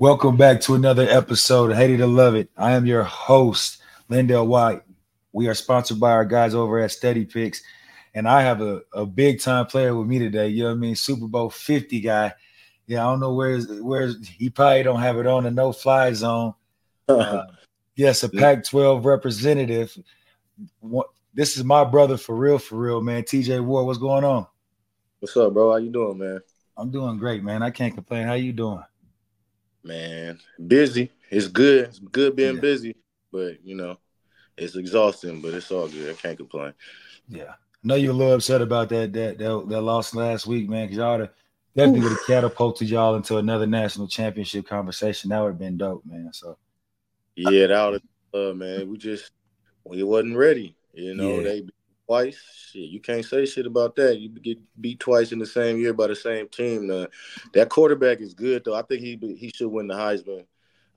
Welcome back to another episode of Hate It or Love It. I am your host, LenDale White. We are sponsored by our guys over at Steady Picks. And I have a, a big time player with me today. You know what I mean? Super Bowl 50 guy. Yeah, I don't know where's where's he probably don't have it on the no fly zone. Uh, yes, a Pac 12 representative. What, this is my brother for real, for real, man. TJ Ward, what's going on? What's up, bro? How you doing, man? I'm doing great, man. I can't complain. How you doing? Man, busy. It's good. It's good being yeah. busy, but you know, it's exhausting, but it's all good. I can't complain. Yeah. I know you're a little upset about that that that, that loss last week, man, because y'all definitely would have catapulted y'all into another national championship conversation. That would have been dope, man. So yeah, that would have uh, man. We just we wasn't ready. You know, yeah. they twice. Shit, you can't say shit about that. You get beat twice in the same year by the same team. Uh, that quarterback is good though. I think he he should win the Heisman.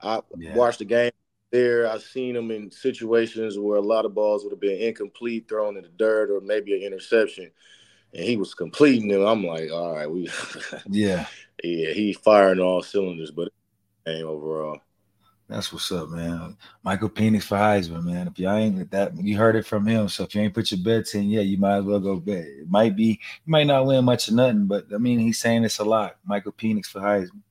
I yeah. watched the game there. I've seen him in situations where a lot of balls would have been incomplete, thrown in the dirt, or maybe an interception, and he was completing them. I'm like, all right, we yeah, yeah, he's firing all cylinders, but game overall. That's what's up, man. Michael Penix for Heisman, man. If y'all ain't that, you heard it from him. So if you ain't put your bets in, yeah, you might as well go bet. It might be, you might not win much of nothing, but I mean, he's saying it's a lot. Michael Penix for Heisman.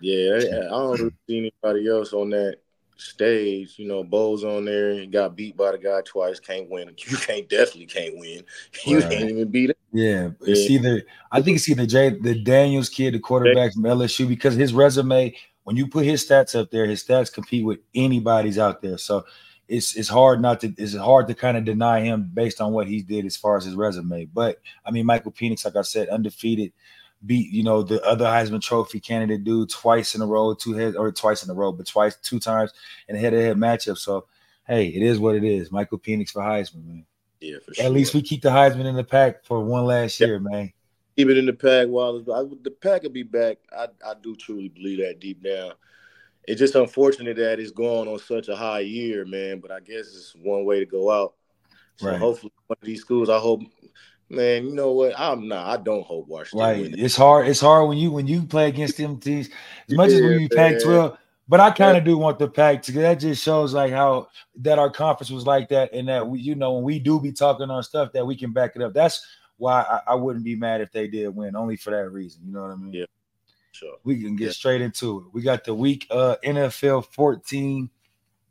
Yeah, I, I don't really see anybody else on that stage. You know, Bo's on there and got beat by the guy twice. Can't win. You can't definitely can't win. You right. can't even beat it. Yeah, it's yeah. either I think it's either Jayden Daniels kid, the quarterback from LSU, because his resume when you put his stats up there, his stats compete with anybody's out there. So it's it's hard not to it's hard to kind of deny him based on what he did as far as his resume. But I mean, Michael Penix, like I said, undefeated, beat you know the other Heisman Trophy candidate dude twice in a row, two heads or twice in a row, but twice two times in a head-to-head matchup. So hey, it is what it is. Michael Penix for Heisman, man. Yeah, for sure. At least we keep the Heisman in the Pac for one last year, man keep it in the Pac while I, the Pac will be back. I, I do truly believe that deep down. It's just unfortunate that it's going on such a high year, man. But I guess it's one way to go out. So right. hopefully, one of these schools. I hope, man. You know what? I'm not. I don't hope Washington. Right. It's hard. It's hard when you when you play against them teams. As much yeah, as when you Pac-12. But I kind of do want the Pac to that just shows like how that our conference was like that, and that we, you know, when we do be talking on stuff that we can back it up. That's why I, I, wouldn't be mad if they did win, only for that reason. You know what I mean? Yeah. Sure. We can get yeah. straight into it. We got the week uh NFL 14.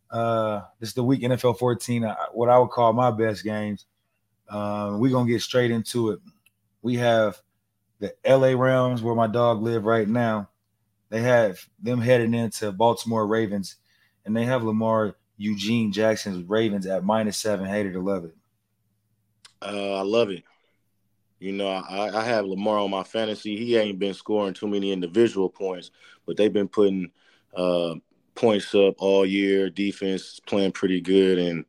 Uh this is the week NFL 14, uh, what I would call my best games. Um, we're gonna get straight into it. We have the LA Rams where my dog live right now. They have them heading into Baltimore Ravens, and they have Lamar Eugene Jackson's Ravens at minus seven. Hated to love it. Uh, I love it. You know, I, I have Lamar on my fantasy. He ain't been scoring too many individual points, but they've been putting uh, points up all year. Defense playing pretty good, and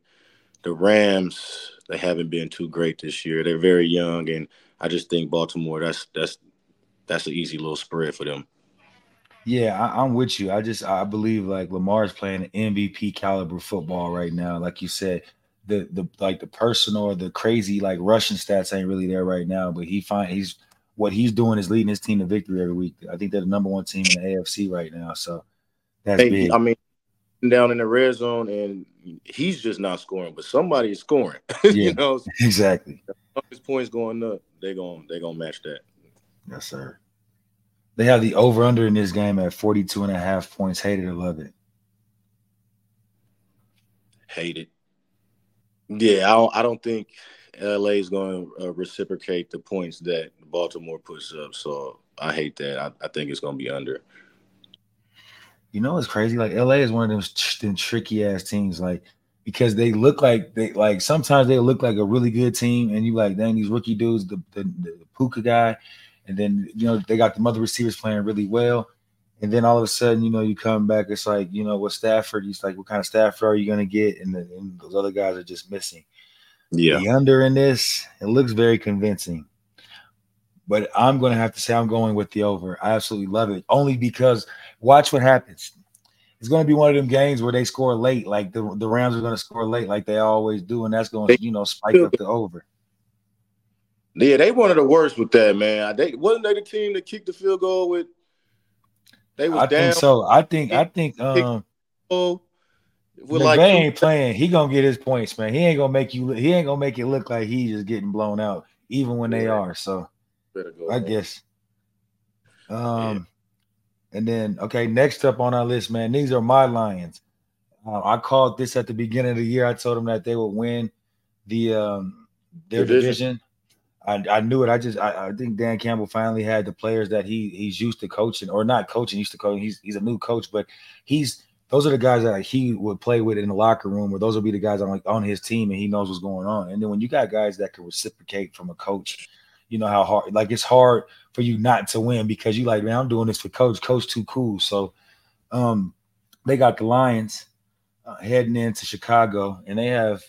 the Rams they haven't been too great this year. They're very young, and I just think Baltimore that's that's that's an easy little spread for them. Yeah, I, am with you. I just I believe like Lamar is playing MVP caliber football right now. Like you said, the the like the personal or the crazy like rushing stats ain't really there right now, but he find he's what he's doing is leading his team to victory every week. I think they're the number one team in the AFC right now. So that's hey, big. I mean, down in the red zone and he's just not scoring, but somebody is scoring. Yeah, you know, exactly. His points going up, they're going they're gonna match that. Yes, sir. They have the over under in this game at 42 and a half points. Hated or love it. Hate it. Yeah, I don't, I don't think LA is going to uh, reciprocate the points that Baltimore puts up. So I hate that. I, I think it's going to be under. You know, it's crazy. Like LA is one of them, them tricky ass teams. Like because they look like they like sometimes they look like a really good team, and you like dang these rookie dudes, the the, the Puka guy, and then you know they got the other receivers playing really well. And then all of a sudden, you know, you come back, it's like, you know, what Stafford, he's like, what kind of Stafford are you going to get? And, the, and those other guys are just missing. Yeah. The under in this, it looks very convincing. But I'm going to have to say I'm going with the over. I absolutely love it. Only because watch what happens. It's going to be one of them games where they score late, like the, the Rams are going to score late, like they always do, and that's going to, you know, spike up the over. Yeah, they one of the worst with that, man. They wasn't they the team that kicked the field goal with They was I down. think so. I think I think um with like ain't playing. He gonna get his points, man. He ain't gonna make you. He ain't gonna make it look like he's just getting blown out, even when they are. So go I guess. Um, and then okay, next up on our list, man. These are my Lions. Uh, I called this at the beginning of the year. I told them that they would win the um their Division. division. I, I knew it. I just I, I think Dan Campbell finally had the players that he he's used to coaching or not coaching, used to coach. He's he's a new coach, but he's those are the guys that he would play with in the locker room, or those will be the guys on on his team, and he knows what's going on. And then when you got guys that can reciprocate from a coach, you know how hard like it's hard for you not to win because you like, man, I'm doing this for coach. Coach too cool. So um they got the Lions uh, heading into Chicago, and they have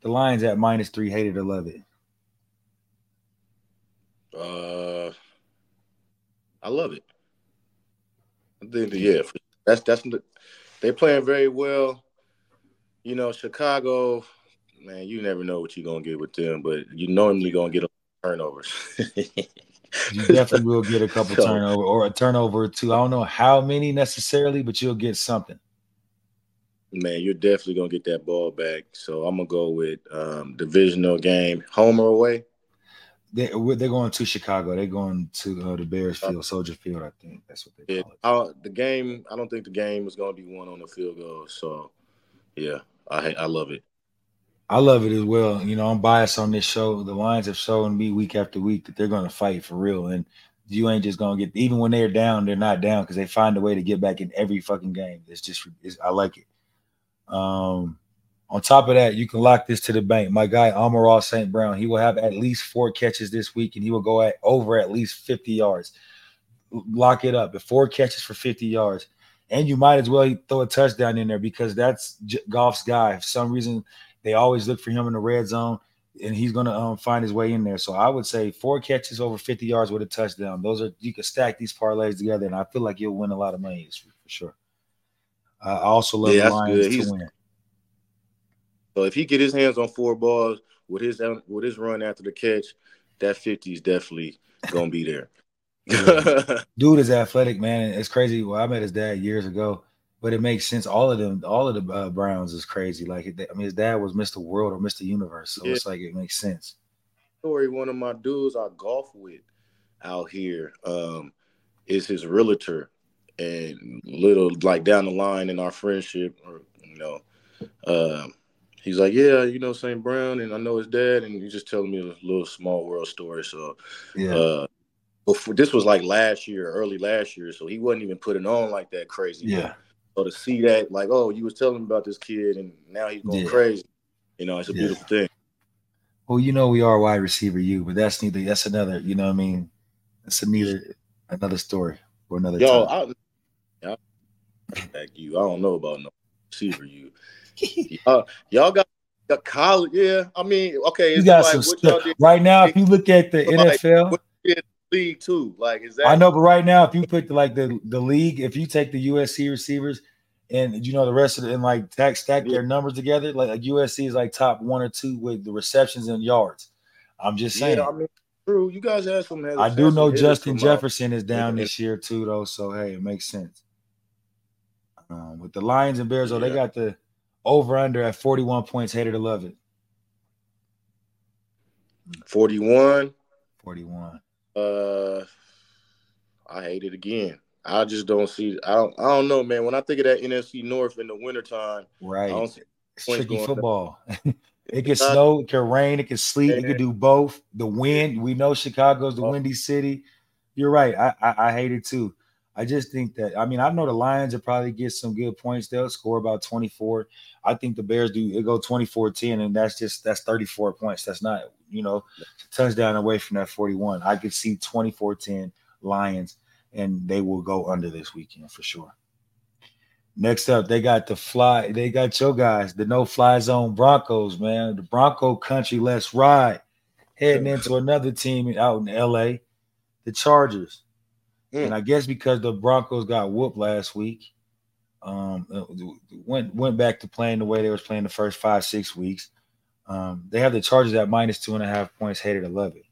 the Lions at minus three, hated or love it. Uh, I love it. I think yeah, that's that's the- they're playing very well. You know, Chicago, man, you never know what you're gonna get with them, but you normally gonna get turnovers. You definitely will get a couple So- turnover or a turnover or two. I don't know how many necessarily, but you'll get something. man, you're definitely gonna get that ball back. So I'm gonna go with um, divisional game, home or away. They, they're going to Chicago. They're going to uh, the Bears Field, Soldier Field. I think that's what they Yeah, call it. I, the game. I don't think the game is gonna be won on the field goal. So, yeah, I I love it. I love it as well. You know, I'm biased on this show. The Lions have shown me week after week that they're going to fight for real, and you ain't just going to get. Even when they're down, they're not down because they find a way to get back in every fucking game. It's just, it's, I like it. Um, on top of that, you can lock this to the bank. My guy Amon-Ra St. Brown, he will have at least four catches this week, and he will go at over at least 50 yards. Lock it up. Four catches for 50 yards, and you might as well throw a touchdown in there because that's Goff's guy. For some reason, they always look for him in the red zone, and he's going to um, find his way in there. So I would say four catches over 50 yards with a touchdown. Those are you can stack these parlays together, and I feel like you'll win a lot of money this week for sure. I also love Yeah, the Lions to win. So if he get his hands on four balls with his with his run after the catch, that 50 is definitely gonna be there. dude is athletic, man. It's crazy. Well, I met his dad years ago, but it makes sense. All of them, all of the uh, Browns is crazy. Like, I mean, his dad was Mr. World or Mr. Universe, so Yeah. it's like it makes sense. Story. One of my dudes I golf with out here um, is his realtor, and little like down the line in our friendship, or you know, um, he's like, yeah, you know, St. Brown, and I know his dad, and he's just telling me a little small world story. So Yeah, uh before this was like last year, early last year, so he wasn't even putting on like that crazy. yeah, So to see that, like, oh, you was telling me about this kid, and now he's going Yeah. crazy. You know, it's a Yeah. beautiful thing. Well, you know, we are wide receiver, you, but that's neither. That's another. You know, what I mean, that's a neither another story or another Yo, time. I, I back you. I don't know about no receiver. You, y'all, y'all got the college. Yeah, I mean, okay, you got like some what y'all stuff right now. If you look at the Like, NFL, what you did in the league too. Like, is that I know, but right now, if you put the, like the the league, if you take the USC receivers and you know the rest of it and like stack stack their numbers together, like, like USC is like top one or two with the receptions and yards. I'm just saying. Yeah, I mean, true. You guys had some. I do know Justin out. Jefferson is down Yeah. this year too, though. So hey, it makes sense. Um, with the Lions and Bears, though, they got the over under at 41 points. Hated to love it. Forty-one. 41. Uh, I hate it again. I just don't see. I don't. I don't know, man. When I think of that NFC North in the wintertime, I Right. don't see It's points tricky football. it can snow, it can rain, it can sleet, it can do both. The wind, we know Chicago's the Oh. windy city. You're right. I, I I hate it too. I just think that I mean I know the Lions will probably get some good points. They'll score about 24. I think the Bears do it go 24-10, and that's just that's 34 points. That's not, you know, touchdown away from that 41. I could see 24-10 Lions, and they will go under this weekend for sure. Next up, they got the fly. They got your guys, the no fly zone Broncos, man. The Bronco country, let's ride. Heading into another team out in LA, the Chargers. Mm. And I guess because the Broncos got whooped last week, um, uh, went went back to playing the way they was playing the first five six weeks. Um, they have the Chargers at minus two and a half points. Hated to love it.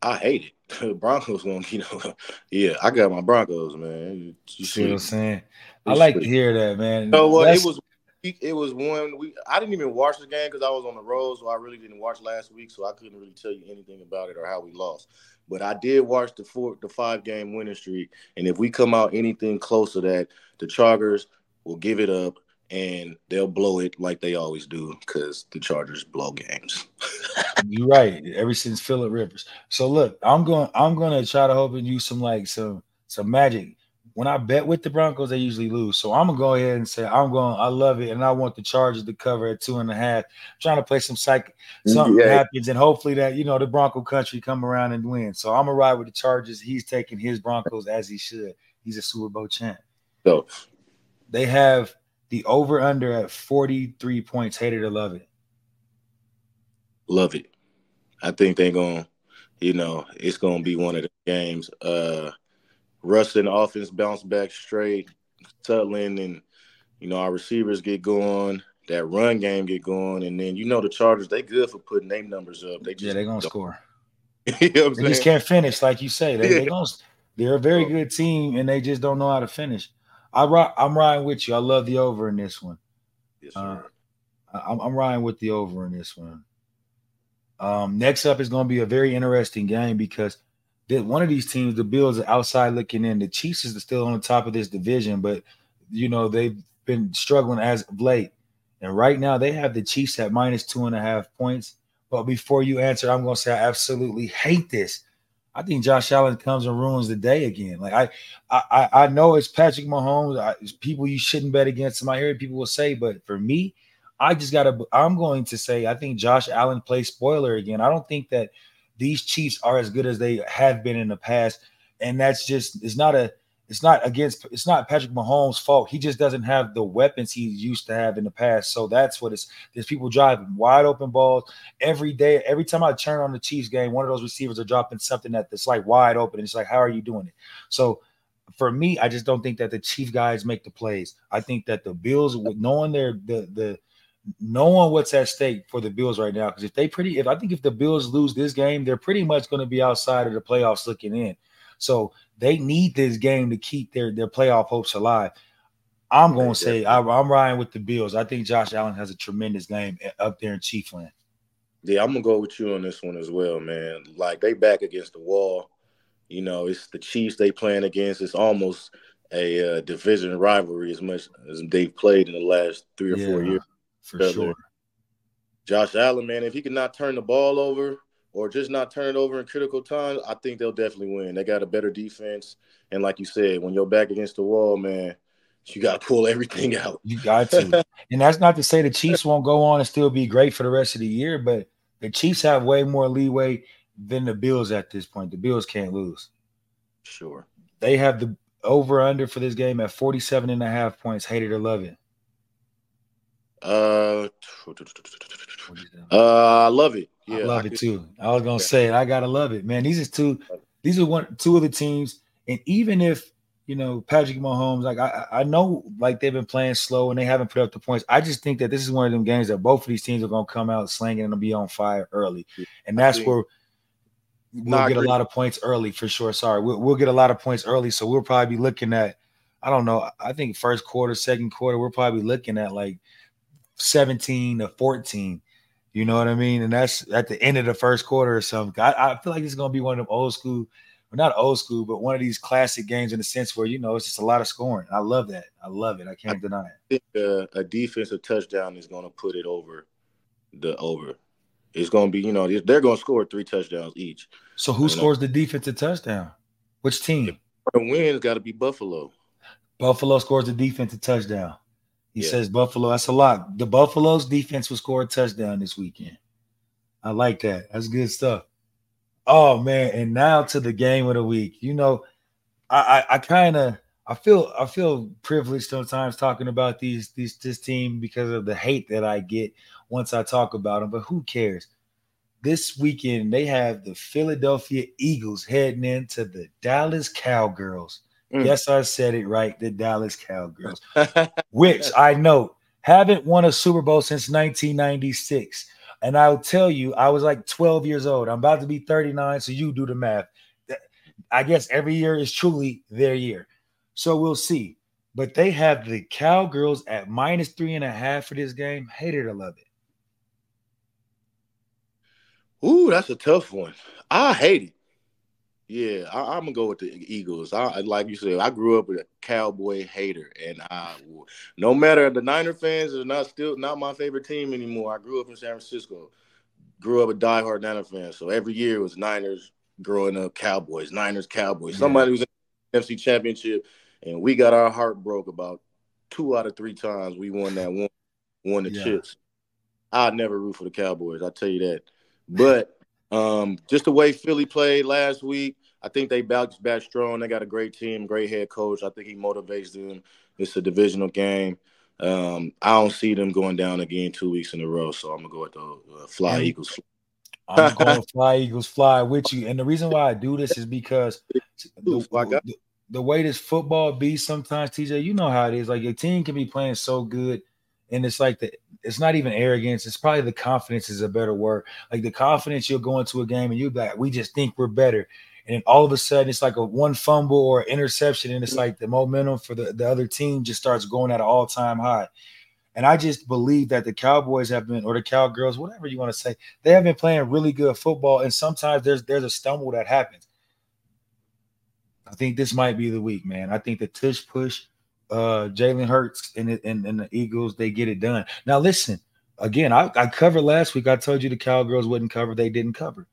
I hate it. Broncos gonna, you know, yeah, I got my Broncos, man. You see what I'm saying? I like to hear that, man. No, well, That's, it was it was one we I didn't even watch the game because I was on the road, so I really didn't watch last week, so I couldn't really tell you anything about it or how we lost. But I did watch the four the five game winning streak, and if we come out anything close to that, the Chargers will give it up and they'll blow it like they always do because the Chargers blow games. You're right. Ever since Philip Rivers. So look, I'm going. I'm going to try to and use some like some some magic when I bet with the Broncos, they usually lose. So I'm gonna go ahead and say I'm going. I love it, and I want the Chargers to cover at two and a half. I'm trying to play some psych. Something yeah. happens, and hopefully that you know the Bronco country come around and win. So I'm gonna ride with the Chargers. He's taking his Broncos as he should. He's a Super Bowl champ. So they have the over under at 43 points. Hate to love it. Love it. I think they're going. to You know, it's gonna be one of the games. Uh Russ and offense bounce back straight, Sutton and you know our receivers get going, that run game get going, and then you know the Chargers they good for putting name numbers up. They just yeah, they're gonna score. you know they just can't finish, like you say. They, yeah. they gonna, they're a very good team, and they just don't know how to finish. I I'm riding with you. I love the over in this one. Yes, uh, I'm, I'm riding with the over in this one. Um, next up is going to be a very interesting game because that one of these teams, the Bills, are outside looking in. The Chiefs is still on the top of this division, but you know they've been struggling as of late. And right now they have the Chiefs at minus two and a half points. But before you answer, I'm going to say I absolutely hate this. I think Josh Allen comes and ruins the day again. Like I, I, I know it's Patrick Mahomes. I, it's people you shouldn't bet against. Him. I hear people will say, but for me, I just gotta. I'm going to say I think Josh Allen plays spoiler again. I don't think that these Chiefs are as good as they have been in the past, and that's just it's not a it's not against it's not Patrick Mahomes' fault. He just doesn't have the weapons he used to have in the past. So that's what it's there's people driving wide open balls every day. Every time I turn on the Chiefs game, one of those receivers are dropping something that's like wide open. And it's like, how are you doing it? So for me, I just don't think that the Chief guys make the plays. I think that the Bills, with knowing their the the knowing what's at stake for the Bills right now. Because if they pretty, if I think if the Bills lose this game, they're pretty much going to be outside of the playoffs looking in. So they need this game to keep their their playoff hopes alive. I'm going to say I, am riding with the Bills. I think Josh Allen has a tremendous game up there in Chiefland. Yeah, I'm gonna go with you on this one as well, man. Like they back against the wall. You know, it's the Chiefs they playing against. It's almost a uh, division rivalry as much as they've played in the last three or yeah. four years for sure. Josh Allen, man, if he can not turn the ball over or just not turn it over in critical times, I think they'll definitely win. They got a better defense, and like you said, when you're back against the wall, man, you got to pull everything out. You got to, and that's not to say the Chiefs won't go on and still be great for the rest of the year, but the Chiefs have way more leeway than the Bills at this point. The Bills can't lose. Sure. They have the over under for this game at 47 and a half points. Hate it or love it. Uh, uh, I love it. Yeah, I love I it too. I was gonna yeah. say. I gotta love it, man. These are two. These are one, two of the teams, and even if you know Patrick Mahomes, like I, I know, like they've been playing slow and they haven't put up the points. I just think that this is one of them games that both of these teams are gonna come out slinging and be on fire early, and that's where we'll get a lot of points early for sure. Sorry, we'll, we'll get a lot of points early, so we'll probably be looking at. I don't know. I think first quarter, second quarter, we're probably looking at like 17 to 14. You know what I mean? And that's at the end of the first quarter or something. I, I feel like it's going to be one of them old school, well, not old school, but one of these classic games in the sense where, you know, it's just a lot of scoring. I love that. I love it. I can't I deny it. Think, uh, a defensive touchdown is going to put it over the over. It's going to be, you know, they're going to score three touchdowns each. So who scores know. the defensive touchdown? Which team? The wins got to be Buffalo. Buffalo scores the defensive touchdown. He yeah. says Buffalo. That's a lot. The Buffalo's defense will score a touchdown this weekend. I like that. That's good stuff. Oh man, and now to the game of the week. You know, I I, I kind of I feel I feel privileged sometimes talking about these these this team because of the hate that I get once I talk about them. But who cares? This weekend they have the Philadelphia Eagles heading into the Dallas Cowgirls. Mm. Yes, I said it right. The Dallas Cowgirls, which I know haven't won a Super Bowl since 1996. And I'll tell you, I was like 12 years old. I'm about to be 39, so you do the math. I guess every year is truly their year. So we'll see. But they have the Cowgirls at minus three and a half for this game. Hate it or love it. Ooh, that's a tough one. I hate it. Yeah, I, am gonna go with the Eagles. I like you said, I grew up with a cowboy hater, and I no matter the Niner fans are not still not my favorite team anymore. I grew up in San Francisco, grew up a diehard Niner fan, so every year it was Niners growing up, Cowboys, Niners, Cowboys. Yeah. Somebody was in the NFC Championship, and we got our heart broke about two out of three times we won that one, won the yeah. chips. I'd never root for the Cowboys. I tell you that. But um, just the way Philly played last week, I think they bounced back strong. They got a great team, great head coach. I think he motivates them. It's a divisional game. Um, I don't see them going down again two weeks in a row, so I'm gonna go with the uh, Fly yeah. Eagles. I'm going to Fly Eagles Fly with you, and the reason why I do this is because the, the, the way this football be sometimes, TJ, you know how it is. Like your team can be playing so good and it's like the it's not even arrogance it's probably the confidence is a better word like the confidence you'll go into a game and you'll be like we just think we're better and then all of a sudden it's like a one fumble or interception and it's like the momentum for the, the other team just starts going at an all-time high and i just believe that the cowboys have been or the cowgirls whatever you want to say they have been playing really good football and sometimes there's there's a stumble that happens i think this might be the week man i think the tush push uh, Jalen Hurts and, and, and the Eagles, they get it done. Now, listen, again, I, I covered last week. I told you the Cowgirls wouldn't cover. They didn't cover.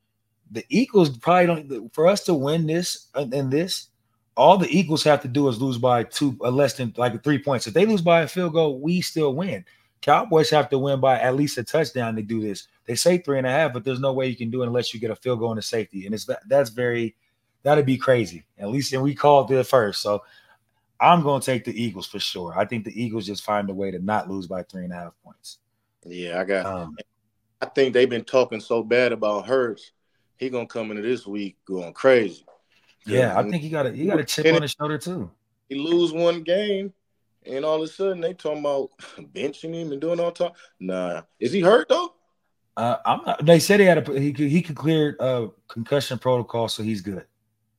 The Eagles probably don't. For us to win this and uh, this, all the Eagles have to do is lose by two, uh, less than like three points. If they lose by a field goal, we still win. Cowboys have to win by at least a touchdown to do this. They say three and a half, but there's no way you can do it unless you get a field goal and a safety. And it's that that's very that'd be crazy. At least and we called it first. So I'm going to take the Eagles for sure. I think the Eagles just find a way to not lose by three and a half points. Yeah, I got. Um, I think they've been talking so bad about Hurts. He gonna come into this week going crazy. Yeah, I think he got a he got a chip on his shoulder too. He lose one game, and all of a sudden they talking about benching him and doing all talk. Nah, is he hurt though? Uh, I'm not. They said he had a he could he could clear uh concussion protocol, so he's good.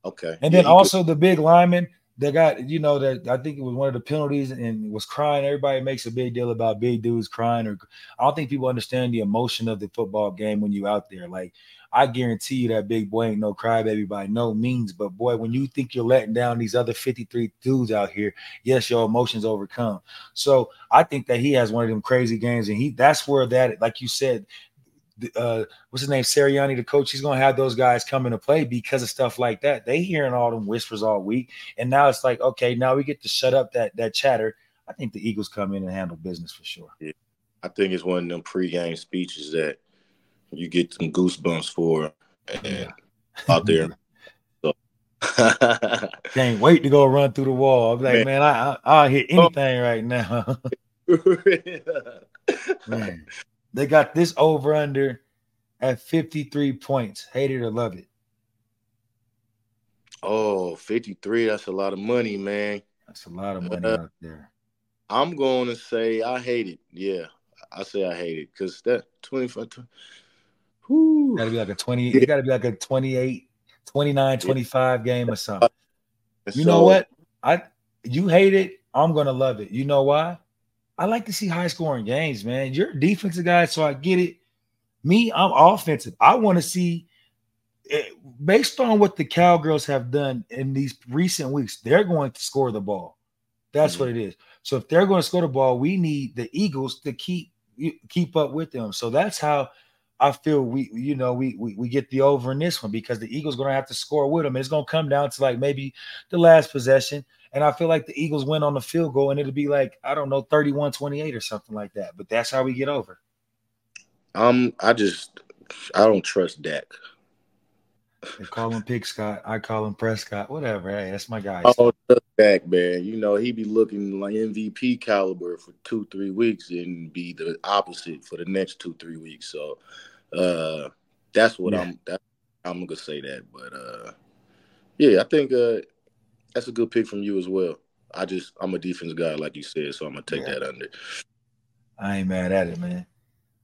Okay, and then also could. the big lineman they got you know that I think it was one of the penalties and was crying. Everybody makes a big deal about big dudes crying, or I don't think people understand the emotion of the football game when you out there. Like I guarantee you that big boy ain't no crybaby by no means, but boy, when you think you're letting down these other 53 dudes out here, yes, your emotions overcome. So I think that he has one of them crazy games, and he that's where that, like you said, uh, what's his name, Sirianni, the coach, he's gonna have those guys come into play because of stuff like that. They hearing all them whispers all week, and now it's like, okay, now we get to shut up that that chatter. I think the Eagles come in and handle business for sure. Yeah. I think it's one of them pregame speeches that you get some goosebumps for, and out there. so. Can't wait to go run through the wall. I'm like, man, man I, I will hit anything right now. man. They got this over under at 53 points. Hate it or love it. Oh, 53. That's a lot of money, man. That's a lot of money uh, out there. I'm going to say I hate it. Yeah. I say I hate it because that 25. Whew. Gotta be like a 20. It gotta be like a 28, 29, 25 yeah. game or something. You know what? I you hate it. I'm gonna love it. You know why? I like to see high scoring games, man. You're a defensive guy, so I get it. Me, I'm offensive. I want to see, eh, based on what the Cowgirls have done in these recent weeks, they're going to score the ball. That's mm-hmm. what it is. So if they're going to score the ball, we need the Eagles to keep keep up with them. So that's how I feel we you know we we, we get the over in this one because the Eagles going to have to score with them. It's going to come down to like maybe the last possession and I feel like the Eagles win on the field goal and it'll be like, I don't know, 31 28 or something like that. But that's how we get over. Um, I just I don't trust Dak. They call him Pig Scott. I call him Prescott. Whatever. Hey, that's my guy. Oh, Dak, man. You know he be looking like MVP caliber for two, three weeks, and be the opposite for the next two, three weeks. So, uh, that's what yeah. I'm. That, I'm gonna say that. But uh, yeah, I think uh, that's a good pick from you as well. I just I'm a defense guy, like you said, so I'm gonna take yeah. that under. I ain't mad at it, man.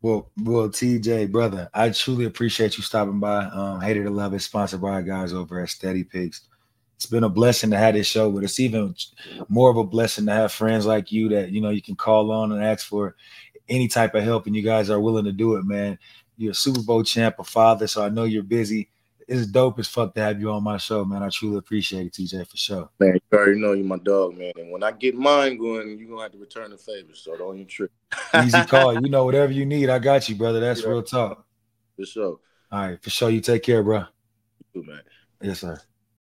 Well, well, TJ, brother, I truly appreciate you stopping by. Um, Hater to Love is sponsored by our guys over at Steady Picks. It's been a blessing to have this show, but it's even more of a blessing to have friends like you that you know you can call on and ask for any type of help, and you guys are willing to do it, man. You're a Super Bowl champ, a father, so I know you're busy it's dope as fuck to have you on my show, man. I truly appreciate it, TJ, for sure. Man, you already know you're my dog, man. And when I get mine going, you're gonna have to return the favor. So don't even trip. Easy call. You know, whatever you need, I got you, brother. That's yeah. real talk. For sure. All right, for sure. You take care, bro. You too, man. Yes, sir.